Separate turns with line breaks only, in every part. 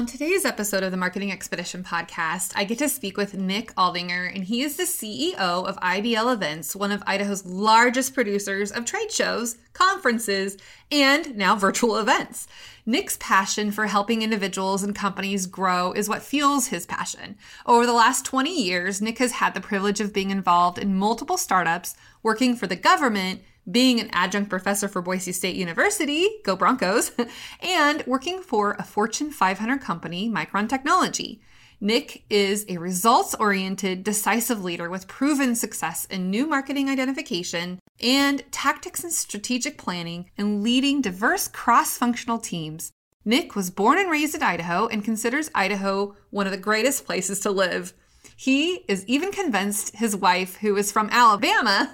On today's episode of the Marketing Expedition podcast, I get to speak with Nick Aldinger, and he is the CEO of IBL Events, one of Idaho's largest producers of trade shows, conferences, and now virtual events. Nick's passion for helping individuals and companies grow is what fuels his passion. Over the last 20 years, Nick has had the privilege of being involved in multiple startups, working for the government, being an adjunct professor for Boise State University, go Broncos, and working for a Fortune 500 company, Micron Technology. Nick is a results oriented, decisive leader with proven success in new marketing identification and tactics and strategic planning and leading diverse cross functional teams. Nick was born and raised in Idaho and considers Idaho one of the greatest places to live. He is even convinced his wife, who is from Alabama,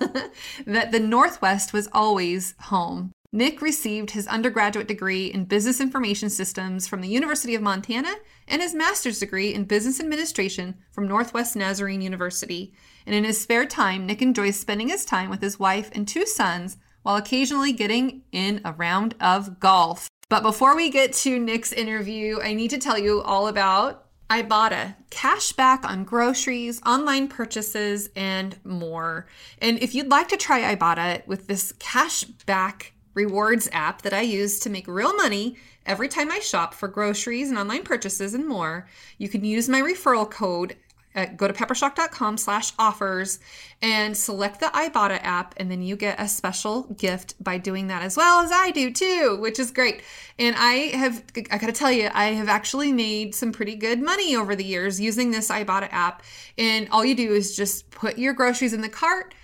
that the Northwest was always home. Nick received his undergraduate degree in business information systems from the University of Montana and his master's degree in business administration from Northwest Nazarene University. And in his spare time, Nick enjoys spending his time with his wife and two sons while occasionally getting in a round of golf. But before we get to Nick's interview, I need to tell you all about Ibotta, cash back on groceries, online purchases, and more. And if you'd like to try Ibotta with this cash back rewards app that I use to make real money every time I shop for groceries and online purchases and more, you can use my referral code go to peppershock.com slash offers and select the Ibotta app, and then you get a special gift by doing that as well as I do too, which is great. And I have, I gotta tell you, I have actually made some pretty good money over the years using this Ibotta app. And all you do is just put your groceries in the cart,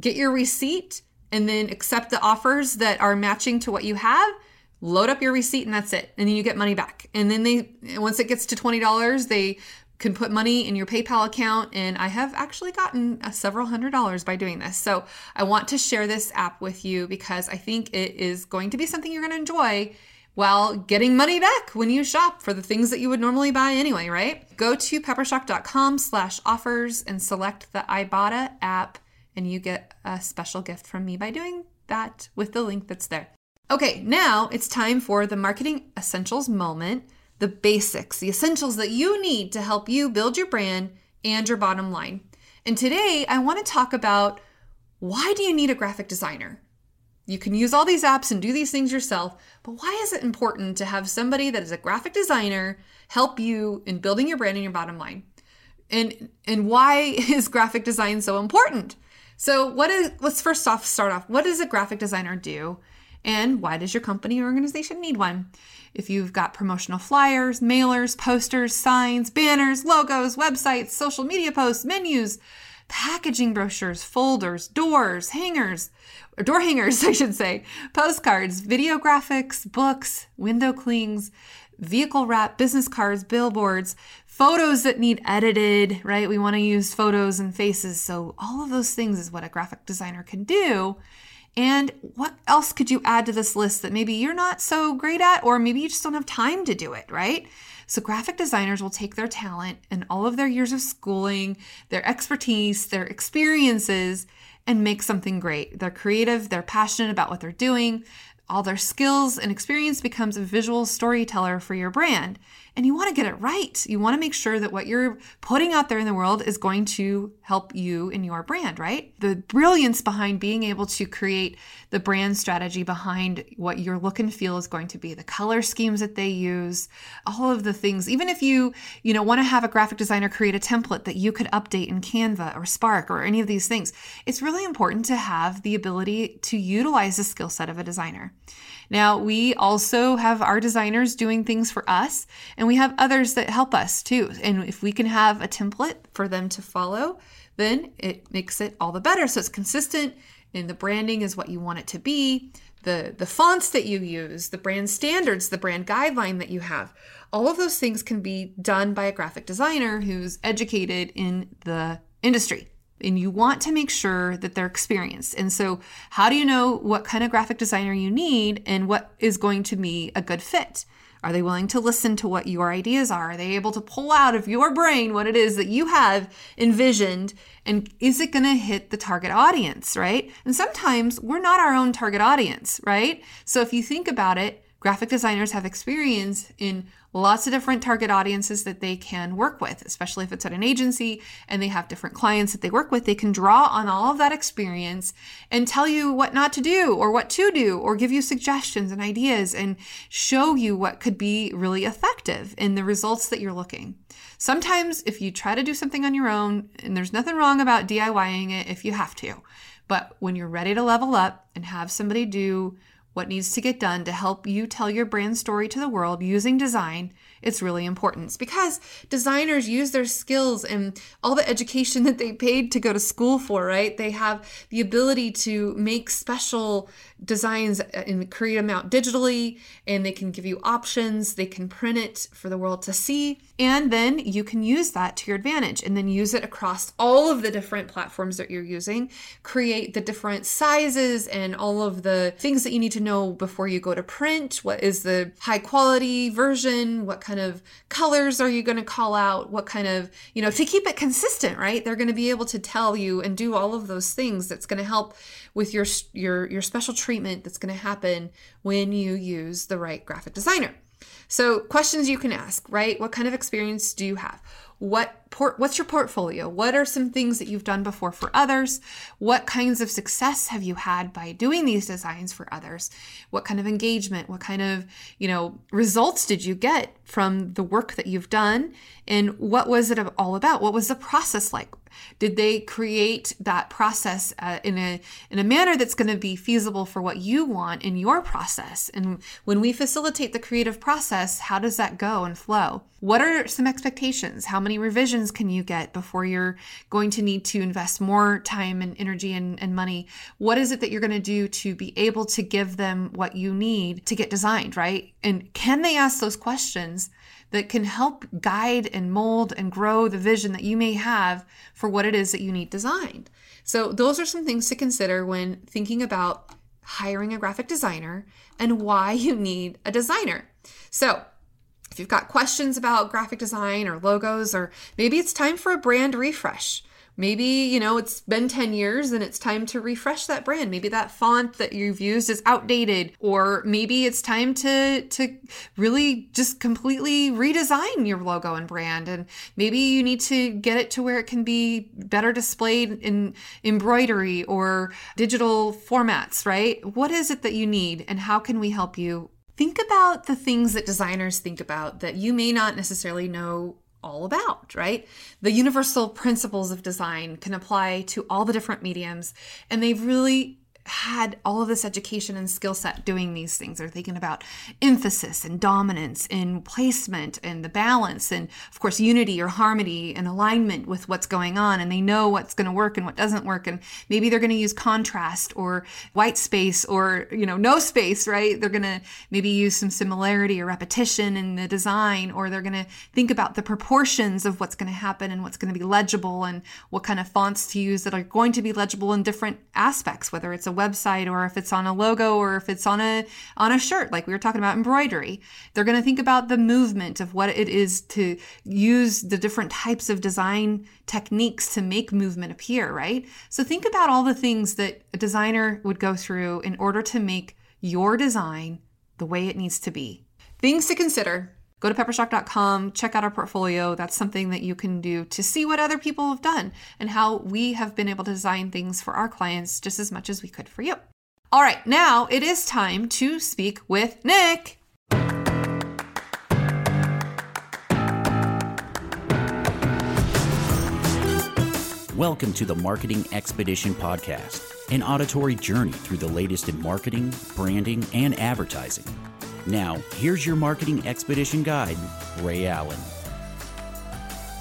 get your receipt, and then accept the offers that are matching to what you have load up your receipt and that's it and then you get money back and then they once it gets to $20 they can put money in your PayPal account, and I have actually gotten uh, several hundred dollars by doing this. So I want to share this app with you because I think it is going to be something you're going to enjoy while getting money back when you shop for the things that you would normally buy anyway, right? Go to peppershock.com slash offers and select the Ibotta app, and you get a special gift from me by doing that with the link that's there. Okay, now it's time for the marketing essentials moment the basics, the essentials that you need to help you build your brand and your bottom line. And today I want to talk about why do you need a graphic designer? You can use all these apps and do these things yourself, but why is it important to have somebody that is a graphic designer help you in building your brand and your bottom line? And and why is graphic design so important? So what is let's first off start off. What does a graphic designer do? And why does your company or organization need one? If you've got promotional flyers, mailers, posters, signs, banners, logos, websites, social media posts, menus, packaging brochures, folders, doors, hangers, or door hangers, I should say, postcards, video graphics, books, window clings, vehicle wrap, business cards, billboards, photos that need edited, right? We want to use photos and faces. So, all of those things is what a graphic designer can do. And what else could you add to this list that maybe you're not so great at, or maybe you just don't have time to do it, right? So, graphic designers will take their talent and all of their years of schooling, their expertise, their experiences, and make something great. They're creative, they're passionate about what they're doing, all their skills and experience becomes a visual storyteller for your brand. And you want to get it right. You want to make sure that what you're putting out there in the world is going to help you in your brand, right? The brilliance behind being able to create the brand strategy behind what your look and feel is going to be, the color schemes that they use, all of the things. Even if you, you know, want to have a graphic designer create a template that you could update in Canva or Spark or any of these things, it's really important to have the ability to utilize the skill set of a designer. Now, we also have our designers doing things for us, and we have others that help us too. And if we can have a template for them to follow, then it makes it all the better. So it's consistent, and the branding is what you want it to be. The, the fonts that you use, the brand standards, the brand guideline that you have, all of those things can be done by a graphic designer who's educated in the industry and you want to make sure that they're experienced. And so, how do you know what kind of graphic designer you need and what is going to be a good fit? Are they willing to listen to what your ideas are? Are they able to pull out of your brain what it is that you have envisioned? And is it going to hit the target audience, right? And sometimes we're not our own target audience, right? So if you think about it, graphic designers have experience in lots of different target audiences that they can work with, especially if it's at an agency and they have different clients that they work with. They can draw on all of that experience and tell you what not to do or what to do or give you suggestions and ideas and show you what could be really effective in the results that you're looking. Sometimes, if you try to do something on your own, and there's nothing wrong about DIYing it if you have to, but when you're ready to level up and have somebody do what needs to get done to help you tell your brand story to the world using design, it's really important. It's because designers use their skills and all the education that they paid to go to school for, right? They have the ability to make special designs and create them out digitally, and they can give you options. They can print it for the world to see, and then you can use that to your advantage and then use it across all of the different platforms that you're using. Create the different sizes and all of the things that you need to know before you go to print. What is the high quality version? What kind of colors are you going to call out? What kind of, you know, to keep it consistent, right? They're going to be able to tell you and do all of those things that's going to help with your your your special treatment that's going to happen when you use the right graphic designer. So, questions you can ask, right? What kind of experience do you have? What port what's your portfolio? What are some things that you've done before for others? What kinds of success have you had by doing these designs for others? What kind of engagement? What kind of, you know, results did you get from the work that you've done? And what was it all about? What was the process like? Did they create that process uh, in a in a manner that's going to be feasible for what you want in your process? And when we facilitate the creative process, how does that go and flow? What are some expectations? How many revisions can you get before you're going to need to invest more time and energy and, and money? What is it that you're going to do to be able to give them what you need to get designed, right? And can they ask those questions that can help guide and mold and grow the vision that you may have for what it is that you need designed. So, those are some things to consider when thinking about hiring a graphic designer and why you need a designer. So, if you've got questions about graphic design or logos, or maybe it's time for a brand refresh, Maybe, you know, it's been 10 years and it's time to refresh that brand. Maybe that font that you've used is outdated or maybe it's time to to really just completely redesign your logo and brand and maybe you need to get it to where it can be better displayed in embroidery or digital formats, right? What is it that you need and how can we help you think about the things that designers think about that you may not necessarily know all about, right? The universal principles of design can apply to all the different mediums, and they've really had all of this education and skill set doing these things. They're thinking about emphasis and dominance and placement and the balance and of course unity or harmony and alignment with what's going on and they know what's going to work and what doesn't work and maybe they're going to use contrast or white space or you know no space, right? They're going to maybe use some similarity or repetition in the design or they're going to think about the proportions of what's going to happen and what's going to be legible and what kind of fonts to use that are going to be legible in different aspects whether it's a website or if it's on a logo or if it's on a on a shirt like we were talking about embroidery they're going to think about the movement of what it is to use the different types of design techniques to make movement appear right? So think about all the things that a designer would go through in order to make your design the way it needs to be. Things to consider go to peppershock.com, check out our portfolio. That's something that you can do to see what other people have done and how we have been able to design things for our clients just as much as we could for you. All right, now it is time to speak with Nick.
Welcome to the Marketing Expedition Podcast, an auditory journey through the latest in marketing, branding, and advertising. Now, here's your marketing expedition guide, Rae Allen.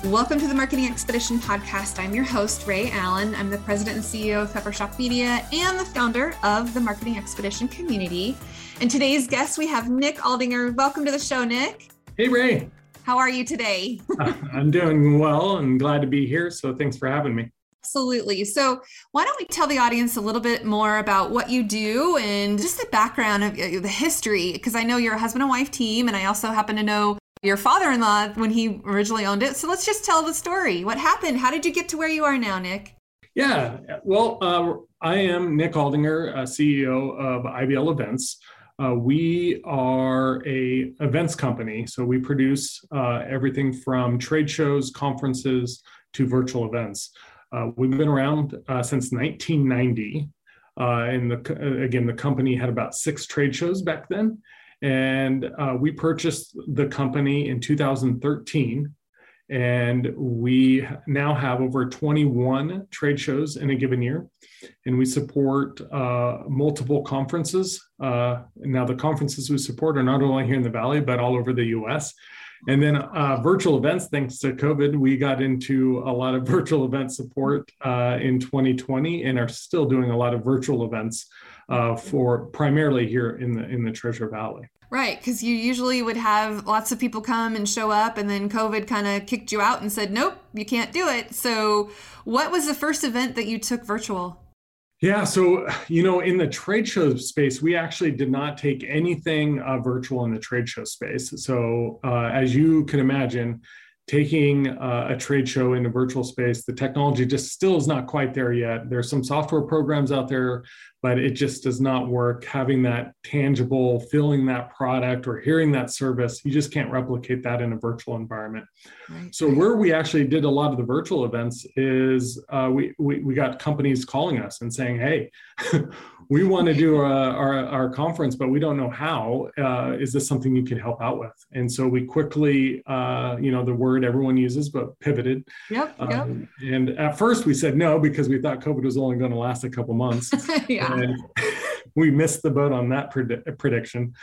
Welcome to the Marketing Expedition podcast. I'm your host, Rae Allen. I'm the president and CEO of Peppershock Media and the founder of the Marketing Expedition community. And today's guest, we have Nick Aldinger. Welcome to the show, Nick.
Hey, Rae.
How are you today?
I'm doing well and glad to be here. So thanks for having me.
Absolutely. So, why don't we tell the audience a little bit more about what you do and just the background of uh, the history? Because I know you're a husband and wife team, and I also happen to know your father in law when he originally owned it. So, let's just tell the story. What happened? How did you get to where you are now, Nick?
Yeah, well, uh, I am Nick Aldinger, uh, CEO of IBL Events. Uh, we are a events company, so we produce uh, everything from trade shows, conferences to virtual events. Uh, we've been around uh, since 1990, uh, and the, again, the company had about six trade shows back then, and uh, we purchased the company in 2013 and we now have over 21 trade shows in a given year. And we support uh, multiple conferences. Uh, now, the conferences we support are not only here in the Valley, but all over the US. And then uh, virtual events, thanks to COVID, we got into a lot of virtual event support uh, in 2020 and are still doing a lot of virtual events uh, for primarily here in the in the Treasure Valley.
Right, because you usually would have lots of people come and show up, and then COVID kind of kicked you out and said, nope, you can't do it. So, what was the first event that you took virtual?
Yeah, so you know, in the trade show space, we actually did not take anything uh, virtual in the trade show space. So, uh, as you can imagine, taking uh, a trade show in a virtual space, the technology just still is not quite there yet. There's some software programs out there, but it just does not work. Having that tangible, feeling that product or hearing that service, you just can't replicate that in a virtual environment. Right. So where we actually did a lot of the virtual events is uh, we, we we got companies calling us and saying, "Hey, we want to do a, our, our conference, but we don't know how. Uh, is this something you could help out with? And so we quickly, uh, you know, the word everyone uses, but pivoted.
Yep. Um,
yep. And at first we said no because we thought COVID was only going to last a couple months.
yeah.
We missed the boat on that pred- prediction.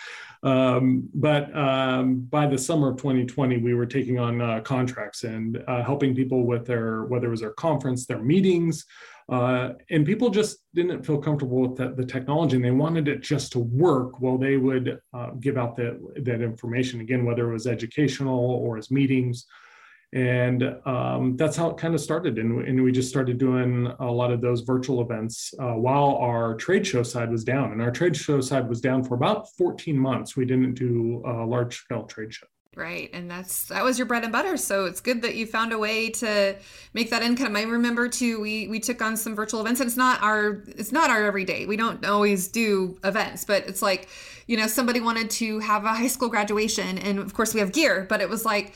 Um, but um, by the summer of 2020, we were taking on uh, contracts and uh, helping people with their, whether it was their conference, their meetings, uh, and people just didn't feel comfortable with the, the, technology and they wanted it just to work while they would uh, give out that, that information again whether it was educational or as meetings and um, that's how it kind of started and, and, we just started doing a lot of those virtual events uh, while our trade show side was down and our trade show side was down for about 14 months we didn't do a large scale trade show
Right. And that's that was your bread and butter. So it's good that you found a way to make that income. I remember too, we we took on some virtual events and it's not our it's not our everyday. We don't always do events, but it's like, you know, somebody wanted to have a high school graduation and of course we have gear, but it was like,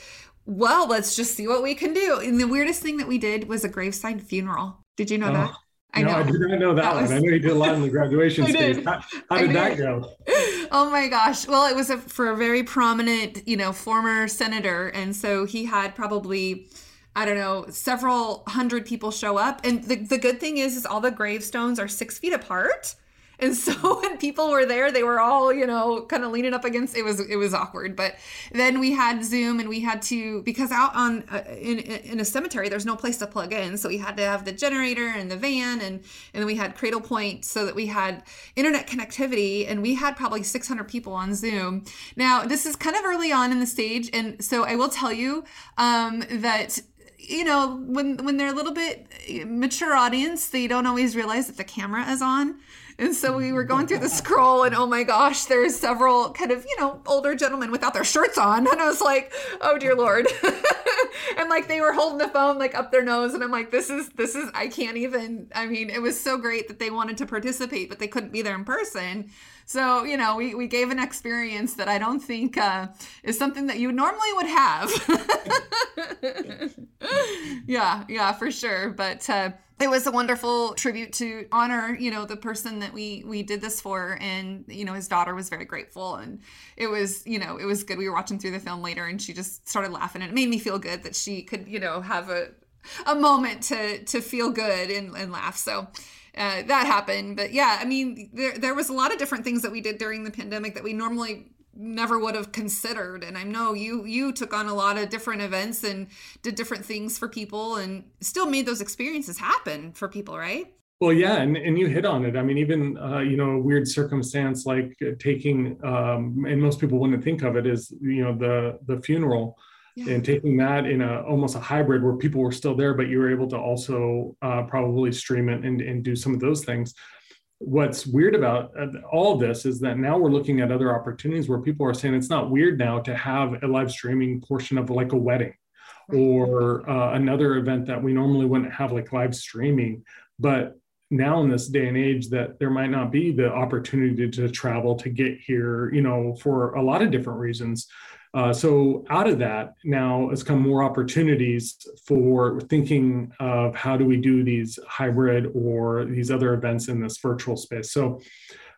well, let's just see what we can do. And the weirdest thing that we did was a graveside funeral. Did you know oh. that?
I no, know. I did not know that, that one. Was... I know you did a lot in the graduation stage. How, how did, did, that go?
Oh my gosh. Well, it was a, for a very prominent, you know, former senator. And so he had probably, I don't know, several hundred people show up. And the, the good thing is, is all the gravestones are six feet apart. And so when people were there, they were all, you know, kind of leaning up against. It was it was awkward. But then we had Zoom, and we had to because out on uh, in in a cemetery, there's no place to plug in, so we had to have the generator and the van, and and then we had Cradlepoint so that we had internet connectivity, and we had probably 600 people on Zoom. Now this is kind of early on in the stage, and so I will tell you um, that you know when when they're a little bit mature audience they don't always realize that the camera is on and so we were going through the scroll, and oh my gosh, there's several kind of, you know, older gentlemen without their shirts on. And I was like, oh dear Lord. and like they were holding the phone like up their nose. And I'm like, this is, this is, I can't even. I mean, it was so great that they wanted to participate, but they couldn't be there in person. So, you know, we, we gave an experience that I don't think uh, is something that you normally would have. yeah, yeah, for sure. But, uh, it was a wonderful tribute to honor you know the person that we we did this for. And you know his daughter was very grateful. And it was you know it was good. We were watching through the film later and she just started laughing. And it made me feel good that she could you know have a a moment to to feel good and, and laugh. So uh, that happened. But yeah i mean there, there was a lot of different things that we did during the pandemic that we normally never would have considered. And i know you you took on a lot of different events and did different things for people and still made those experiences happen for people right?
Well yeah and, and you hit on it. I mean even uh, you know a weird circumstance like taking um, and most people wouldn't think of it as you know the the funeral yeah. and taking that in a almost a hybrid where people were still there but you were able to also uh, probably stream it and, and do some of those things what's weird about uh, all of this is that now we're looking at other opportunities where people are saying it's not weird now to have a live streaming portion of like a wedding or uh, another event that we normally wouldn't have like live streaming but now in this day and age that there might not be the opportunity to travel to get here, you know, for a lot of different reasons. Uh, so out of that now has come more opportunities for thinking of how do we do these hybrid or these other events in this virtual space. So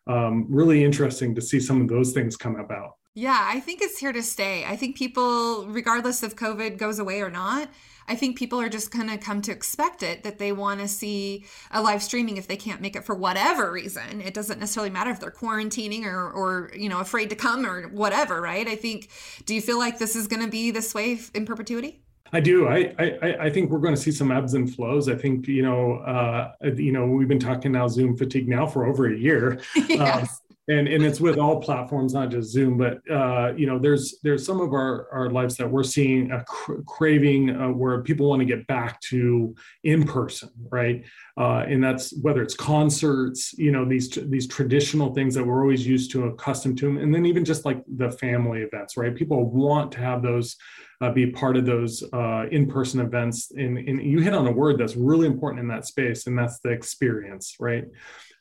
um, really interesting to see some of those things come about.
Yeah, I think it's here to stay. I think people, regardless if COVID goes away or not, I think people are just going to come to expect it that they want to see a live streaming if they can't make it for whatever reason. It doesn't necessarily matter if they're quarantining or, or you know, afraid to come or whatever, right? I think, do you feel like this is going to be this way in perpetuity?
I do. I, I I think we're going to see some ebbs and flows. I think you know, uh, you know, we've been talking now Zoom fatigue now for over a year. yes. Um, and and it's with all platforms not just zoom but uh, you know there's there's some of our our lives that we're seeing a cr- craving uh, where people want to get back to in person right? Uh, and that's whether it's concerts you know these these traditional things that we're always used to accustomed to and then even just like the family events right? People want to have those uh, be part of those uh, in-person events and, and you hit on a word that's really important in that space and that's the experience right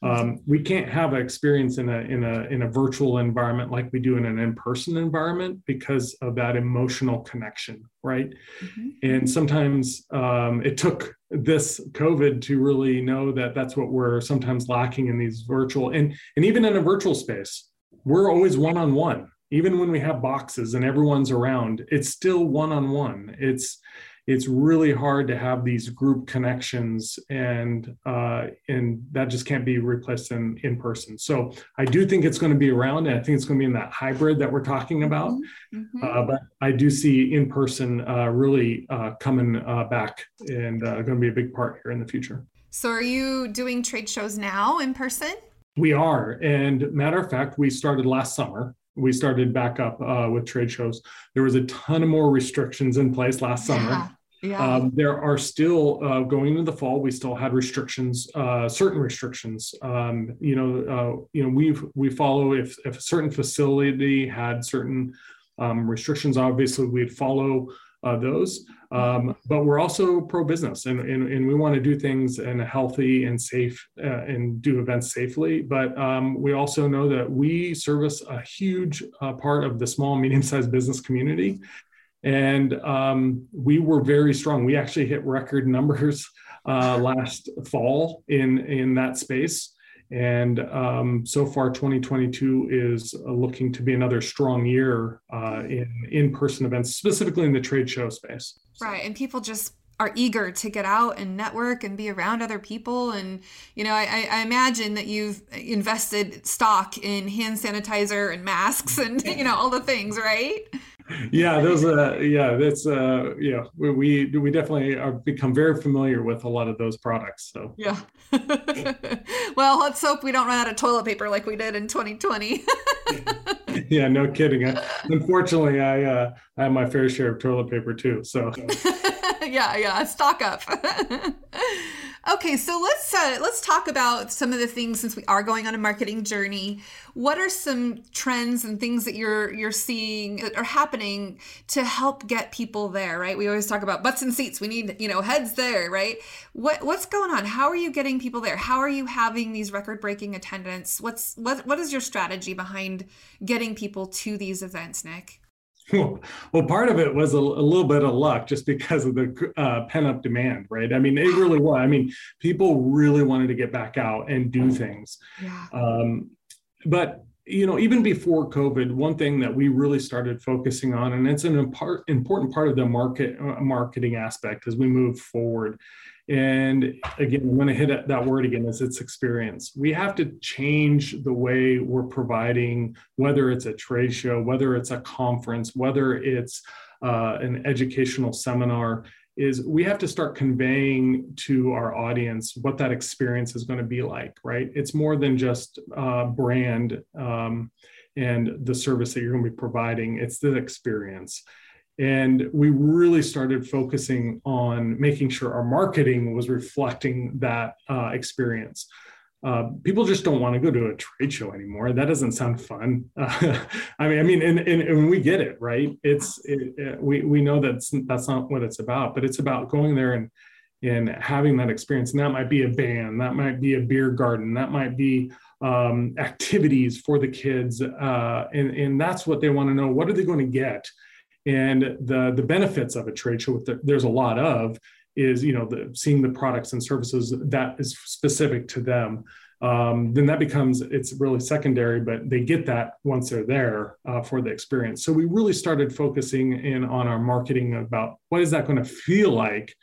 um, we can't have an experience in a in a in a virtual environment like we do in an in-person environment because of that emotional connection, right? Mm-hmm. And sometimes um, it took this COVID to really know that that's what we're sometimes lacking in these virtual and and even in a virtual space, we're always one-on-one. Even when we have boxes and everyone's around, it's still one-on-one. It's it's really hard to have these group connections and uh, and that just can't be replaced in in person so i do think it's going to be around and i think it's going to be in that hybrid that we're talking about mm-hmm. mm-hmm. uh, but i do see in person uh, really uh, coming uh, back and uh, going to be a big part here in the future
so are you doing trade shows now in person
we are and matter of fact we started last summer we started back up uh, with trade shows. There was a ton of more restrictions in place last summer. Yeah. Yeah. Um, there are still uh, going into the fall. We still had restrictions, uh, certain restrictions. Um, you know, uh, you know, we we follow if if a certain facility had certain um, restrictions, obviously we'd follow uh, those. Um, but we're also pro business and, and, and, we want to do things in a healthy and safe uh, and do events safely. But um, we also know that we service a huge uh, part of the small, medium sized business community. And um, we were very strong. We actually hit record numbers uh, last fall in, in that space. And um, so far, 2022 is uh, looking to be another strong year uh, in in person events, specifically in the trade show space.
Right. And people just are eager to get out and network and be around other people. And, you know, I, I, imagine that you've invested stock in hand sanitizer and masks and, you know, all the things, right?
Yeah those uh yeah that's uh yeah we, we we definitely are become very familiar with a lot of those products so.
Yeah. Well let's hope we don't run out of toilet paper like we did in 2020
yeah no kidding. I, unfortunately i uh i have my fair share of toilet paper too so.
Yeah yeah stock up Okay, so let's uh, let's talk about some of the things since we are going on a marketing journey. What are some trends and things that you're you're seeing that are happening to help get people there? Right, we always talk about butts and seats. We need you know heads there, right? What what's going on? How are you getting people there? How are you having these record breaking attendance? What's what what is your strategy behind getting people to these events, Nick?
Well, part of it was a, a, little bit of luck just because of the uh, pent up demand, right? I mean, it really was. I mean, people really wanted to get back out and do things. Yeah. Um, but you know, even before COVID, one thing that we really started focusing on, and it's an important part of the market uh, marketing aspect as we move forward, and again, I'm going to hit that word again is its experience. We have to change the way we're providing, whether it's a trade show, whether it's a conference, whether it's uh, an educational seminar, is we have to start conveying to our audience what that experience is going to be like, right? It's more than just uh, brand um, and the service that you're going to be providing, it's the experience. And we really started focusing on making sure our marketing was reflecting that uh, experience. Uh, people just don't want to go to a trade show anymore. That doesn't sound fun. Uh, I mean, I mean, and, and, and, we get it, right? It's it, it, we we know that's that's not what it's about, but it's about going there and and having that experience. And that might be a band, that might be a beer garden, that might be um, activities for the kids. Uh, and, and that's what they want to know. What are they going to get? And the, the benefits of a trade show, the, there's a lot of, is you know the, seeing the products and services that is specific to them um, then that becomes it's really secondary but they get that once they're there uh, for the experience so we really started focusing in on our marketing about what is that going to feel like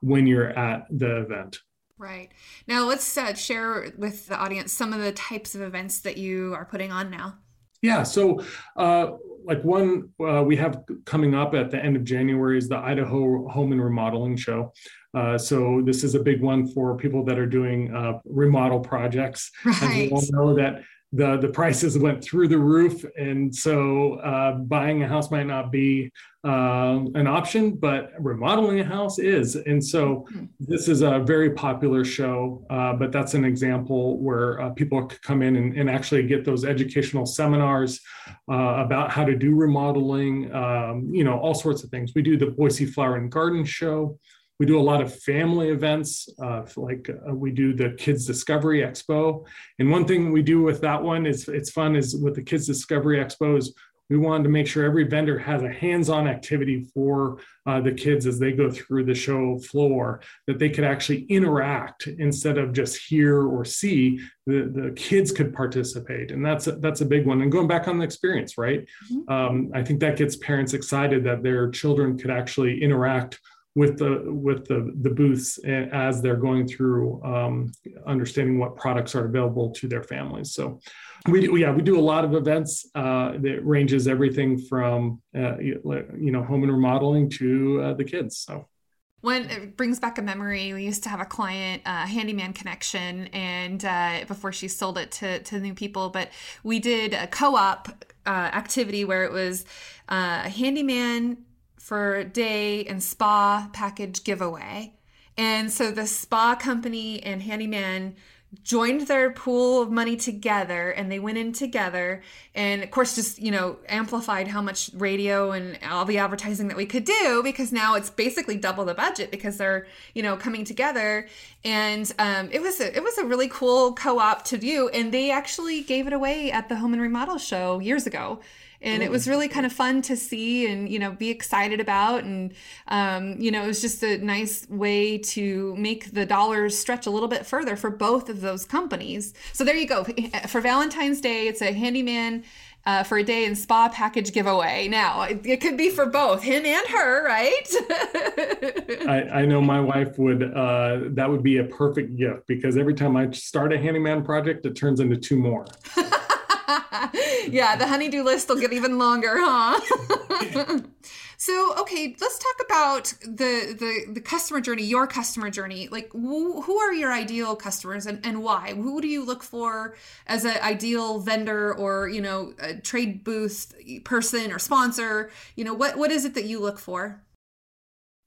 when you're at the event.
Right. Now let's uh, share with the audience some of the types of events that you are putting on now.
Yeah. So, uh, like one uh, we have coming up at the end of January is the Idaho Home and Remodeling Show. Uh, so this is a big one for people that are doing uh, remodel projects.
Right.
And we all know that the the prices went through the roof, and so uh, buying a house might not be uh, an option, but remodeling a house is. And so mm-hmm. this is a very popular show, uh, but that's an example where uh, people could come in and, and, actually get those educational seminars uh, about how to do remodeling, um, you know, all sorts of things. We do the Boise Flower and Garden Show. We do a lot of family events, uh, like uh, we do the Kids Discovery Expo. And one thing we do with that one is it's fun is with the Kids Discovery Expo is we wanted to make sure every vendor has a hands-on activity for uh, the kids as they go through the show floor that they could actually interact instead of just hear or see the, the kids could participate and that's a, that's a big one and going back on the experience right mm-hmm. um, i think that gets parents excited that their children could actually interact with the with the the booths as they're going through um, understanding what products are available to their families. So we do, yeah we do a lot of events uh, that ranges everything from uh, you know home and remodeling to uh, the kids. So.
When it brings back a memory, we used to have a client, uh, Handyman Connection, and uh, before she sold it to, to new people, but we did a co op uh, activity where it was uh, a handyman for day and spa package giveaway. And so the spa company and handyman joined their pool of money together and they went in together and of course just you know amplified how much radio and all the advertising that we could do because now it's basically double the budget because they're you know coming together. And um, it was a, it was a really cool co-op to do. And they actually gave it away at the home and remodel show years ago and it was really kind of fun to see and you know be excited about and um, you know it was just a nice way to make the dollars stretch a little bit further for both of those companies so there you go for valentine's day it's a handyman uh, for a day and spa package giveaway. Now, it, it, could be for both him and her, right?
I, I, know my wife would, uh, that would be a perfect gift because every time I start a handyman project, it turns into two more.
yeah, the honeydew list will get even longer, huh? so, okay, let's talk about the, the the customer journey, your customer journey. Like, who, who are your ideal customers and, and why? Who do you look for as an ideal vendor or you know a trade booth person or sponsor? You know, what what is it that you look for?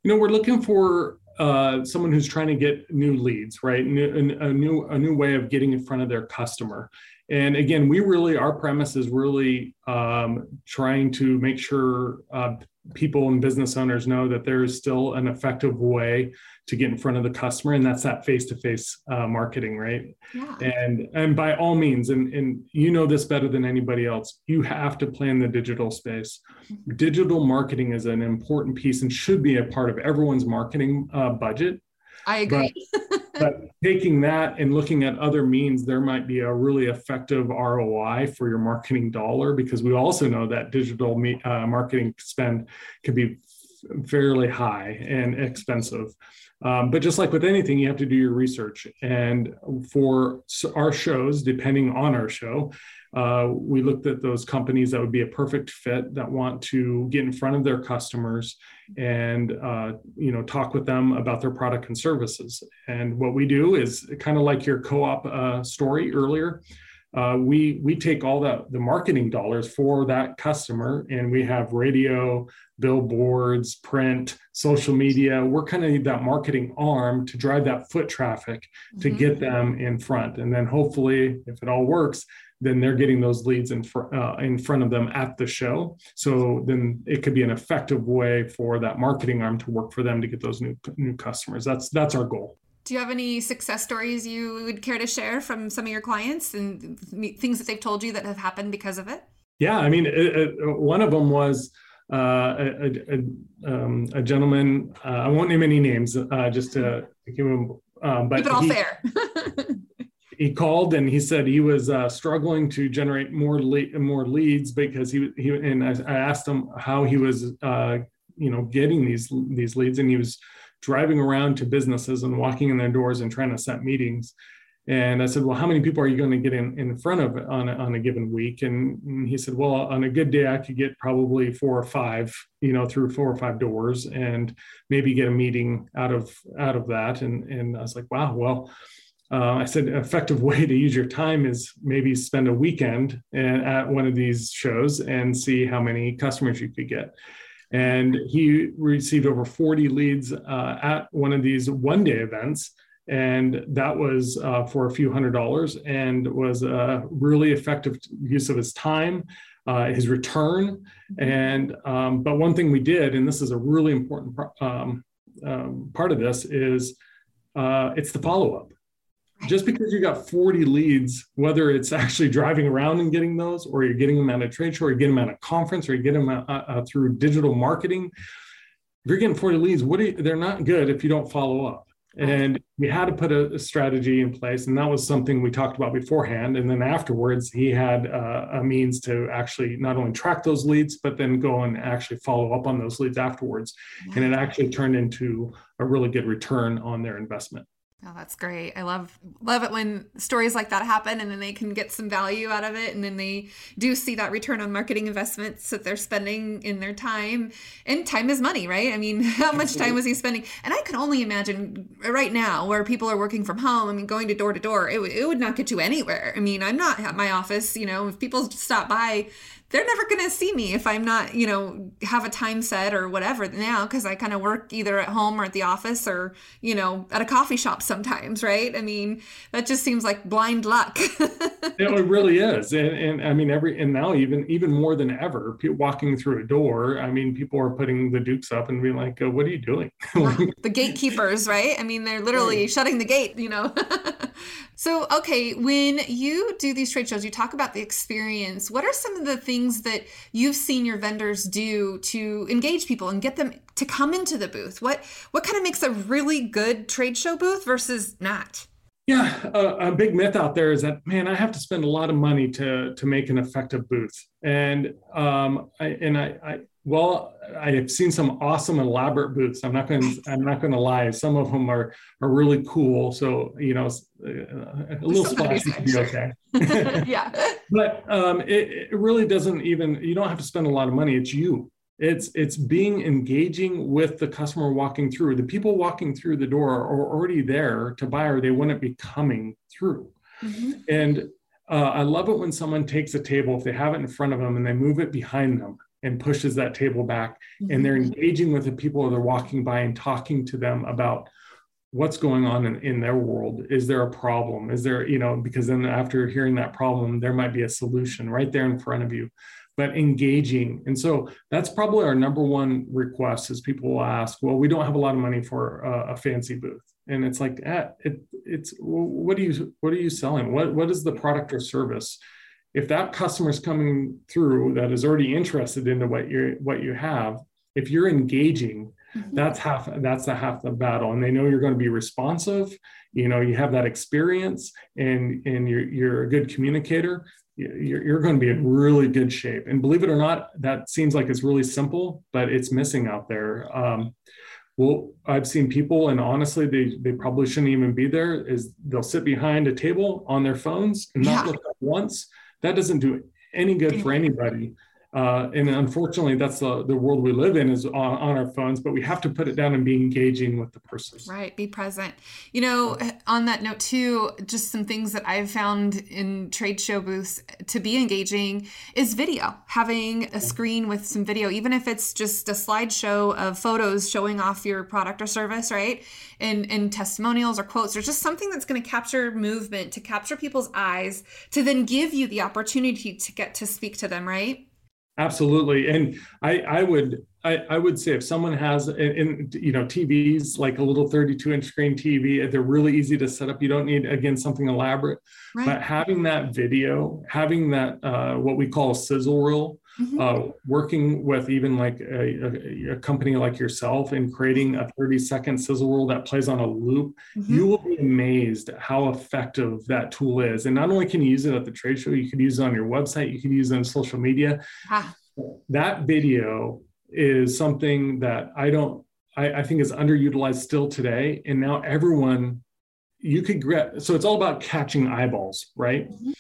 You know, we're looking for uh, someone who's trying to get new leads, right? New, a new a new way of getting in front of their customer. And again, we really, our premise is really um, trying to make sure uh, people and business owners know that there is still an effective way to get in front of the customer, and that's that face-to-face uh, marketing, right? Yeah. And and by all means, and and you know this better than anybody else, you have to plan the digital space. Mm-hmm. Digital marketing is an important piece and should be a part of everyone's marketing uh, budget.
I agree.
But, taking that and looking at other means, there might be a really effective ROI for your marketing dollar because we also know that digital me, uh, marketing spend can be fairly high and expensive. Um, but just like with anything, you have to do your research. And for our shows, depending on our show, uh, we looked at those companies that would be a perfect fit that want to get in front of their customers and uh, you know talk with them about their product and services. And what we do is kind of like your co-op uh, story earlier. Uh, we we take all the the marketing dollars for that customer and we have radio billboards print social media we're kind of that marketing arm to drive that foot traffic to mm-hmm. get them in front and then hopefully if it all works then they're getting those leads in, fr- uh, in front of them at the show. So then it could be an effective way for that marketing arm to work for them to get those new new customers. That's that's our goal.
Do you have any success stories you would care to share from some of your clients and things that they've told you that have happened because of it?
Yeah, I mean, it, it, one of them was uh, a, a, um, a, gentleman. Uh, I won't name any names, uh, just to give him. Um, but
Keep it all
he,
fair.
he called and he said he was uh, struggling to generate more le- more leads because he he and I, I asked him how he was uh, you know getting these these leads and he was driving around to businesses and walking in their doors and trying to set meetings. And I said, well, how many people are you going to get in, in front of on a, on a given week? And, he said, well, on a good day, I could get probably four or five, you know, through four or five doors and maybe get a meeting out of, out of that. And, and I was like, wow, well, uh, I said, an effective way to use your time is maybe spend a weekend at one of these shows and see how many customers you could get and he received over 40 leads uh, at one of these one day events. And that was uh, for a few hundred dollars and was a really effective use of his time uh, his return. And um, but one thing we did and this is a really important um, um, part of this is uh, it's the follow-up just because you got 40 leads, whether it's actually driving around and getting those, or you're getting them at a trade show, or you get them at a conference, or you get them uh, uh, through digital marketing, if you're getting 40 leads, what you, they're not good if you don't follow up. And we had to put a, a, strategy in place, and that was something we talked about beforehand. And then afterwards, he had uh, a means to actually not only track those leads, but then go and actually follow up on those leads afterwards. And it actually turned into a really good return on their investment.
Oh, that's great. I love love it when stories like that happen and then they can get some value out of it and then they do see that return on marketing investments that they're spending in their time. And time is money, right? I mean, how much time was he spending? And I can only imagine right now where people are working from home, I mean, going to door to door, it, it would not get you anywhere. I mean, I'm not at my office, you know, if people stop by, they're never going to see me if I'm not, you know, have a time set or whatever now because I kind of work either at home or at the office or, you know, at a coffee shop sometimes, right? I mean, that just seems like blind luck.
it really is. And, and I mean, every, and now even, even more than ever, walking through a door, I mean, people are putting the dukes up and being like, oh, what are you doing?
the gatekeepers, right? I mean, they're literally shutting the gate, you know? so, okay, when you do these trade shows, you talk about the experience. What are some of the things that you've seen your vendors do to engage people and get them to come into the booth? What what kind of makes a really good trade show booth versus not?
Yeah, a, a, big myth out there is that man, I have to spend a lot of money to to make an effective booth, and um, I, and I, I well, I have seen some awesome elaborate booths. I'm not going. to I'm not going to lie. Some of them are are really cool. So you know, a, a little splashy could be okay.
yeah.
but um, it, it really doesn't even. You don't have to spend a lot of money. It's you. It's it's being engaging with the customer walking through. The people walking through the door are already there to buy, or they wouldn't be coming through. Mm-hmm. And uh, I love it when someone takes a table if they have it in front of them and they move it behind them and pushes that table back. Mm-hmm. and they're mm-hmm. engaging with the people that are walking by and talking to them about what's going on in, in their world. Is there a problem? Is there you know because then after hearing that problem there might be a solution right there in front of you but engaging. And so that's probably our number one request is people will ask well we don't have a lot of money for a, a fancy booth. And it's like eh, it, it's what are you what are you selling? What what is the product or service if that customer is coming through that is already interested into what you what you have if you're engaging mm-hmm. that's half that's the half the battle and they know you're going to be responsive you know you have that experience and and you're, you're a good communicator you're, you're going to be in really good shape and believe it or not that seems like it's really simple but it's missing out there um, well i've seen people and honestly they, they probably shouldn't even be there is they'll sit behind a table on their phones and not yeah. look up once that doesn't do any good for anybody uh, and unfortunately, that's the, the world we live in is on, on our phones, but we have to put it down and be engaging with the person.
Right. Be present. You know, on that note, too, just some things that I've found in trade show booths to be engaging is video, having a screen with some video, even if it's just a slideshow of photos showing off your product or service, right? And, and testimonials or quotes, or just something that's going to capture movement, to capture people's eyes, to then give you the opportunity to get to speak to them, right?
Absolutely, and I I would I, I would say if someone has in you know TVs like a little 32 inch screen TV, they're really easy to set up. You don't need again something elaborate, right. but having that video, having that uh, what we call a sizzle reel, mm-hmm. uh, working with even like a, a, a, company like yourself and creating a 30 second sizzle reel that plays on a loop, mm-hmm. you will be amazed how effective that tool is. And not only can you use it at the trade show, you could use it on your website, you could use it on social media. Ah. That video is something that I don't, I, I think is underutilized still today. And now everyone, you could get, so it's all about catching eyeballs, right? Mm-hmm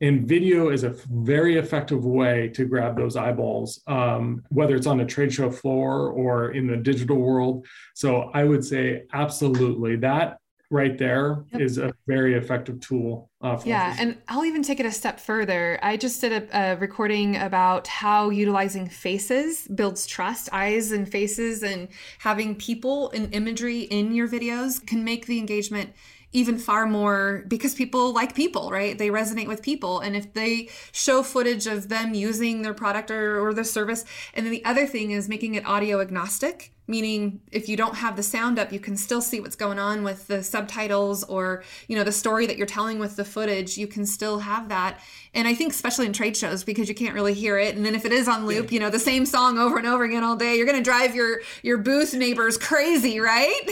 and video is a very effective way to grab those eyeballs um, whether it's on a trade show floor or in the digital world. So i would say absolutely that right there yep. is a very effective tool
uh, yeah and i'll even take it a step further. I just did a, a, recording about how utilizing faces builds trust. Eyes and faces and having people and imagery in your videos can make the engagement even far more because people like people, right? They resonate with people. And if they show footage of them using their product or, or the service, and then the other thing is making it audio agnostic, meaning if you don't have the sound up, you can still see what's going on with the subtitles or, you know, the story that you're telling with the footage. You can still have that. And I think especially in trade shows because you can't really hear it. And then if it is on loop, you know, the same song over and over again all day, you're going to drive your your booth neighbors crazy, right?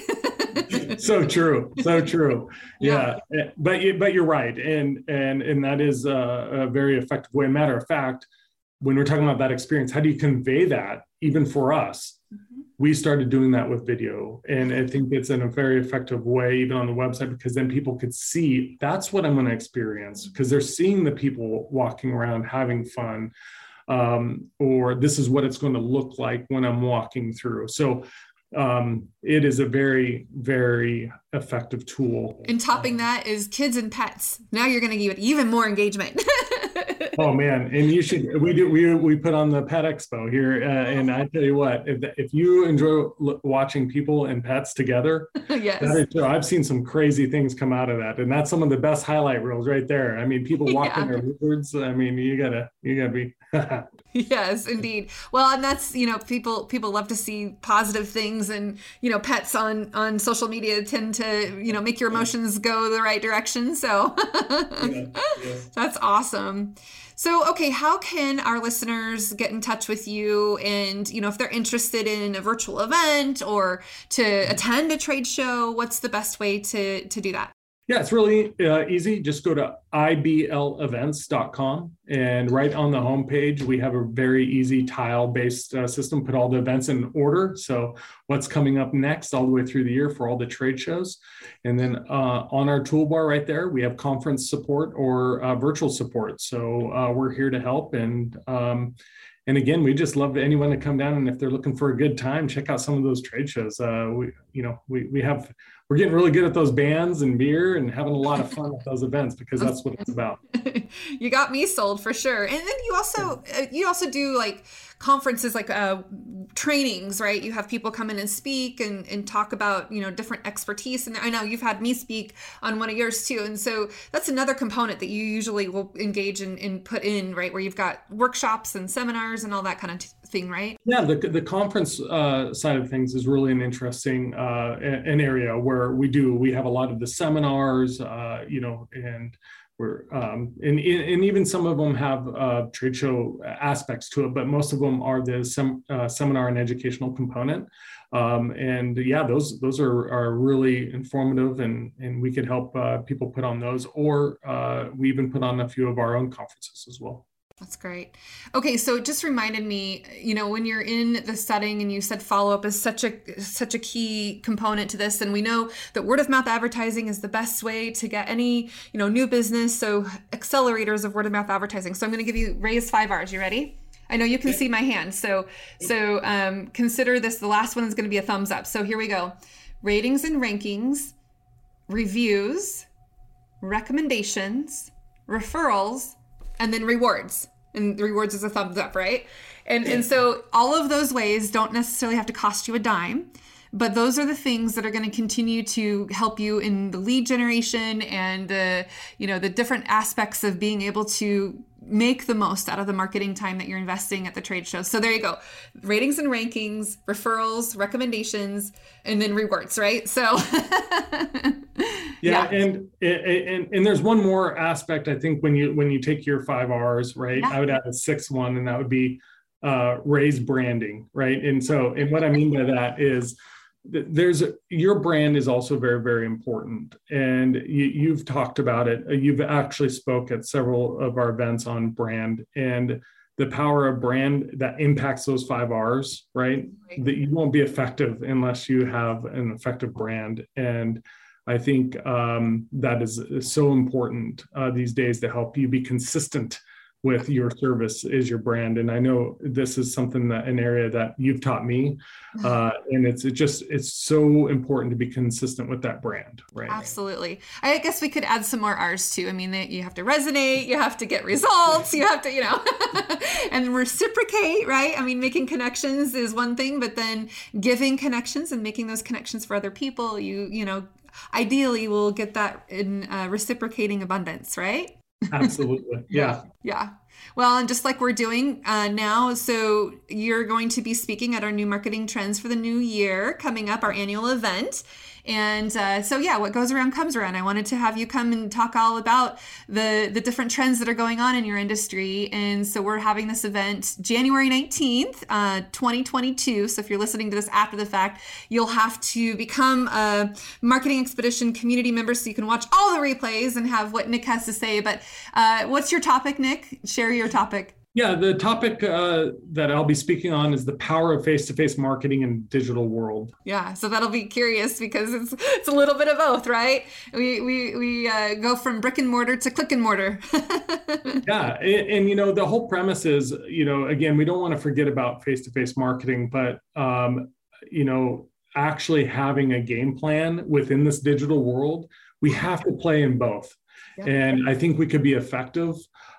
so true so true yeah, yeah. But you, but you're right and and and that is a, a very effective way matter of fact when we're talking about that experience how do you convey that even for us. We started doing that with video and i think it's in a very effective way even on the website because then people could see that's what i'm going to experience because they're seeing the people walking around having fun um, or this is what it's going to look like when i'm walking through so um, it is a very, very effective tool.
And topping that is kids and pets. Now you're going to give it even more engagement.
oh man, and you should. We do. We we put on the Pet Expo here, uh, and I tell you what, if if you enjoy watching people and pets together, yes, I've seen some crazy things come out of that, and that's some of the best highlight reels right there. I mean, people walking yeah. their lizards. I mean, you gotta you gotta be.
yes, indeed. Well, and that's you know people people love to see positive things, and you know pets on on social media tend to you know make your emotions go the right direction. So yeah, yeah. that's awesome. So, okay, how can our listeners get in touch with you? And, you know, if they're interested in a virtual event or to mm-hmm. attend a trade show, what's the best way to, to do that?
Yeah, it's really uh, easy. Just go to iblevents.com and right on the homepage, we have a very easy tile based uh, system, put all the events in order. So, what's coming up next all the way through the year for all the trade shows. And then uh, on our toolbar right there, we have conference support or uh, virtual support. So, uh, we're here to help. And um, and again, we just love anyone to come down and if they're looking for a good time, check out some of those trade shows. Uh, we, you know, we, we have we're getting really good at those bands and beer and having a lot of fun at those events because that's what it's about.
you got me sold for sure. And then you also uh, you also do like conferences like uh, trainings, right? You have people come in and speak and, and talk about, you know, different expertise. And I know you've had me speak on one of yours too. And so that's another component that you usually will engage in and put in, right? Where you've got workshops and seminars and all that kind of t- thing, right?
Yeah, the, the conference uh, side of things is really an interesting uh, an area where we do, we have a lot of the seminars, uh, you know, and we're um, and, and even some of them have uh, trade show aspects to it, but most of them are the sem- uh, seminar and educational component. Um, and yeah, those those are are really informative, and and we could help uh, people put on those, or we even put on a few of our own conferences as well.
That's great. Okay, so it just reminded me, you know, when you're in the setting and you said follow up is such a such a key component to this and we know that word of mouth advertising is the best way to get any, you know, new business, so accelerators of word of mouth advertising. So I'm going to give you Rae's 5 R's. You ready? I know you can see my hand. So so um, consider this. The last one is going to be a thumbs up. So here we go. Ratings and rankings, reviews, recommendations, referrals, and then rewards. And rewards is a thumbs up, right? And and so all of those ways don't necessarily have to cost you a dime but those are the things that are going to continue to help you in the lead generation and the you know the different aspects of being able to make the most out of the marketing time that you're investing at the trade show. So there you go. Ratings and rankings, referrals, recommendations, and then rewards, right? So
yeah, yeah, And, and and there's one more aspect I think when you when you take your 5 Rs, right? Yeah. I would add a sixth one and that would be uh, raise branding, right? And so and what I mean by that is there's your brand is also very very important and you, have talked about it you've actually spoke at several of our events on brand and the power of brand that impacts those five r's right, right. that you won't be effective unless you have an effective brand and i think um, that is, is so important uh, these days to help you be consistent with your service is your brand. And i know this is something that an area that you've taught me uh, and it's it just it's so important to be consistent with that brand right?
Absolutely. I guess we could add some more r's too. I mean you have to resonate you have to get results you have to you know and reciprocate right? I mean making connections is one thing but then giving connections and making those connections for other people you you know ideally we'll get that in uh, reciprocating abundance right
Absolutely. Yeah.
yeah. Well, and just like we're doing uh, now, so you're going to be speaking at our new marketing trends for the new year coming up, our annual event. And uh, so, yeah, what goes around comes around. I wanted to have you come and talk all about the the different trends that are going on in your industry. And so, we're having this event January 19th, uh, 2022. So, if you're listening to this after the fact, you'll have to become a Marketing Expedition community member so you can watch all the replays and have what Nick has to say. But uh, what's your topic, Nick? Share your topic.
Yeah, the topic uh, that I'll be speaking on is the power of face-to-face marketing in digital world.
Yeah, so that'll be curious because it's it's a little bit of both, right? We we we uh, go from brick and mortar to click and mortar.
yeah, and, and, you know the whole premise is, you know, again, we don't want to forget about face-to-face marketing, but um, you know, actually having a game plan within this digital world, we have to play in both. Yeah. And I think we could be effective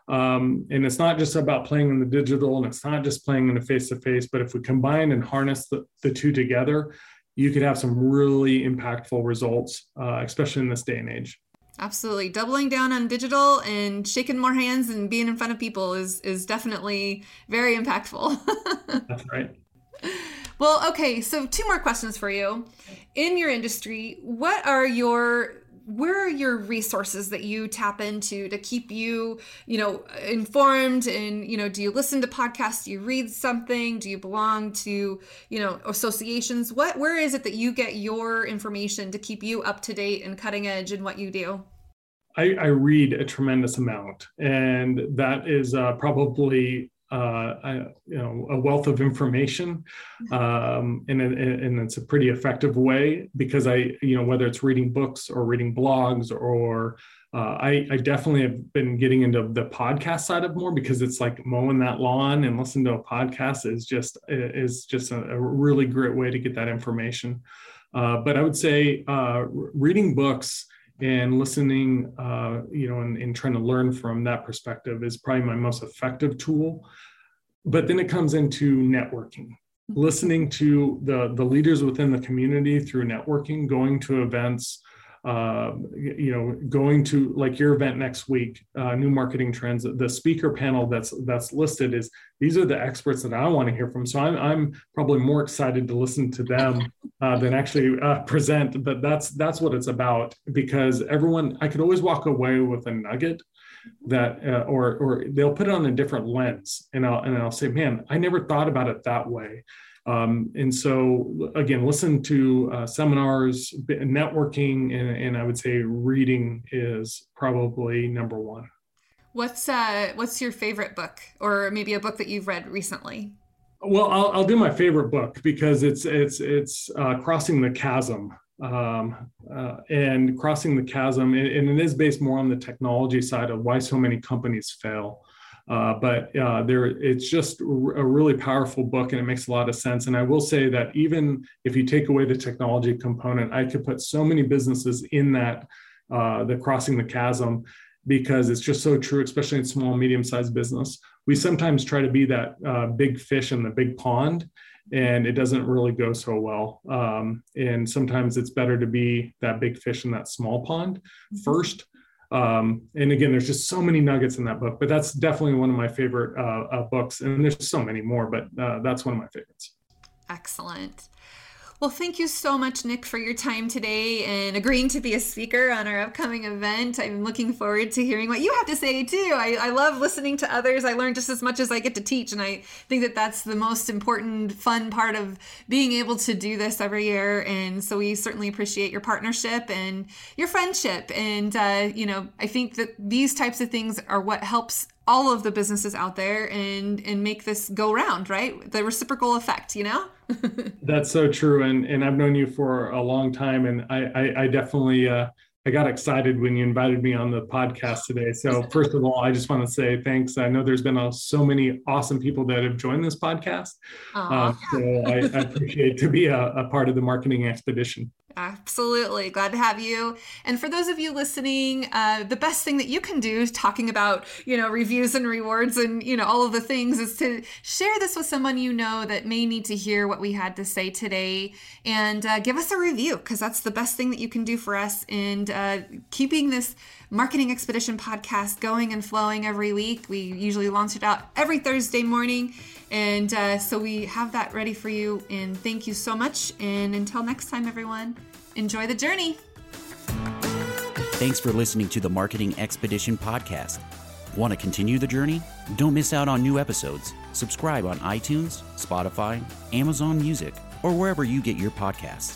um, and it's not just about playing in the digital and it's not just playing in the face to face, but if we combine and harness the, the two together, you could have some really impactful results, uh, especially in this day and age.
Absolutely. Doubling down on digital and shaking more hands and being in front of people is is definitely very impactful.
That's right.
Well, okay, so two more questions for you. In your industry, what are your where are your resources that you tap into to keep you you know informed? And you know do you listen to podcasts? Do you read something? Do you belong to you know associations? What where is it that you get your information to keep you up to date and cutting edge in what you do?
I, I read a tremendous amount, and that is uh, probably uh, a, you know, a wealth of information, mm-hmm. um, and, and it's a pretty effective way because I, you know, whether it's reading books or reading blogs or uh, I, I, definitely have been getting into the podcast side of more because it's like mowing that lawn and listening to a podcast is just is just a, a really great way to get that information. Uh, but I would say uh, reading books and listening, uh, you know, and, and, trying to learn from that perspective is probably my most effective tool. But then it comes into networking, mm-hmm. listening to the, the leaders within the community through networking, going to events, uh, you know, going to like your event next week, uh, new marketing trends. The speaker panel that's that's listed is these are the experts that I want to hear from. So I'm I'm probably more excited to listen to them uh, than actually uh, present. But that's that's what it's about because everyone I could always walk away with a nugget that uh, or or they'll put it on a different lens and I'll and I'll say, man, I never thought about it that way. Um, and so, again, listen to uh, seminars, networking, and, and, I would say reading is probably number one.
What's uh, what's your favorite book, or maybe a book that you've read recently?
Well, I'll, I'll do my favorite book because it's it's it's uh, crossing the chasm um, uh, and crossing the chasm, and, and, it is based more on the technology side of why so many companies fail. Uh, but uh, there, it's just a really powerful book, and it makes a lot of sense. And I will say that even if you take away the technology component, I could put so many businesses in that uh, the crossing the chasm because it's just so true, especially in small, medium-sized business. We sometimes try to be that uh, big fish in the big pond, and it doesn't really go so well. Um, and sometimes it's better to be that big fish in that small pond mm-hmm. first um, and again, there's just so many nuggets in that book, but that's definitely one of my favorite uh, uh, books. And there's so many more, but uh, that's one of my favorites.
Excellent. Well, thank you so much, Nick, for your time today and agreeing to be a speaker on our upcoming event. I'm looking forward to hearing what you have to say, too. I, I love listening to others. I learn just as much as I get to teach. And I think that that's the most important, fun part of being able to do this every year. And so we certainly appreciate your partnership and your friendship. And, uh, you know, I think that these types of things are what helps all of the businesses out there and and make this go round right the reciprocal effect you know
that's so true and and i've known you for a long time and i i, I definitely uh I got excited when you invited me on the podcast today. So, first of all, I just want to say thanks. I know there's been uh, so many awesome people that have joined this podcast. Um, so, I, I, appreciate to be a, a part of the marketing expedition.
Absolutely. Glad to have you. And for those of you listening, uh, the best thing that you can do talking about, you know, reviews and rewards and, you know, all of the things is to share this with someone you know that may need to hear what we had to say today and uh, give us a review because that's the best thing that you can do for us. And uh, keeping this Marketing Expedition podcast going and flowing every week. We usually launch it out every Thursday morning. And uh, so we have that ready for you. And thank you so much. And until next time, everyone, enjoy the journey.
Thanks for listening to the Marketing Expedition podcast. Want to continue the journey? Don't miss out on new episodes. Subscribe on iTunes, Spotify, Amazon Music, or wherever you get your podcasts.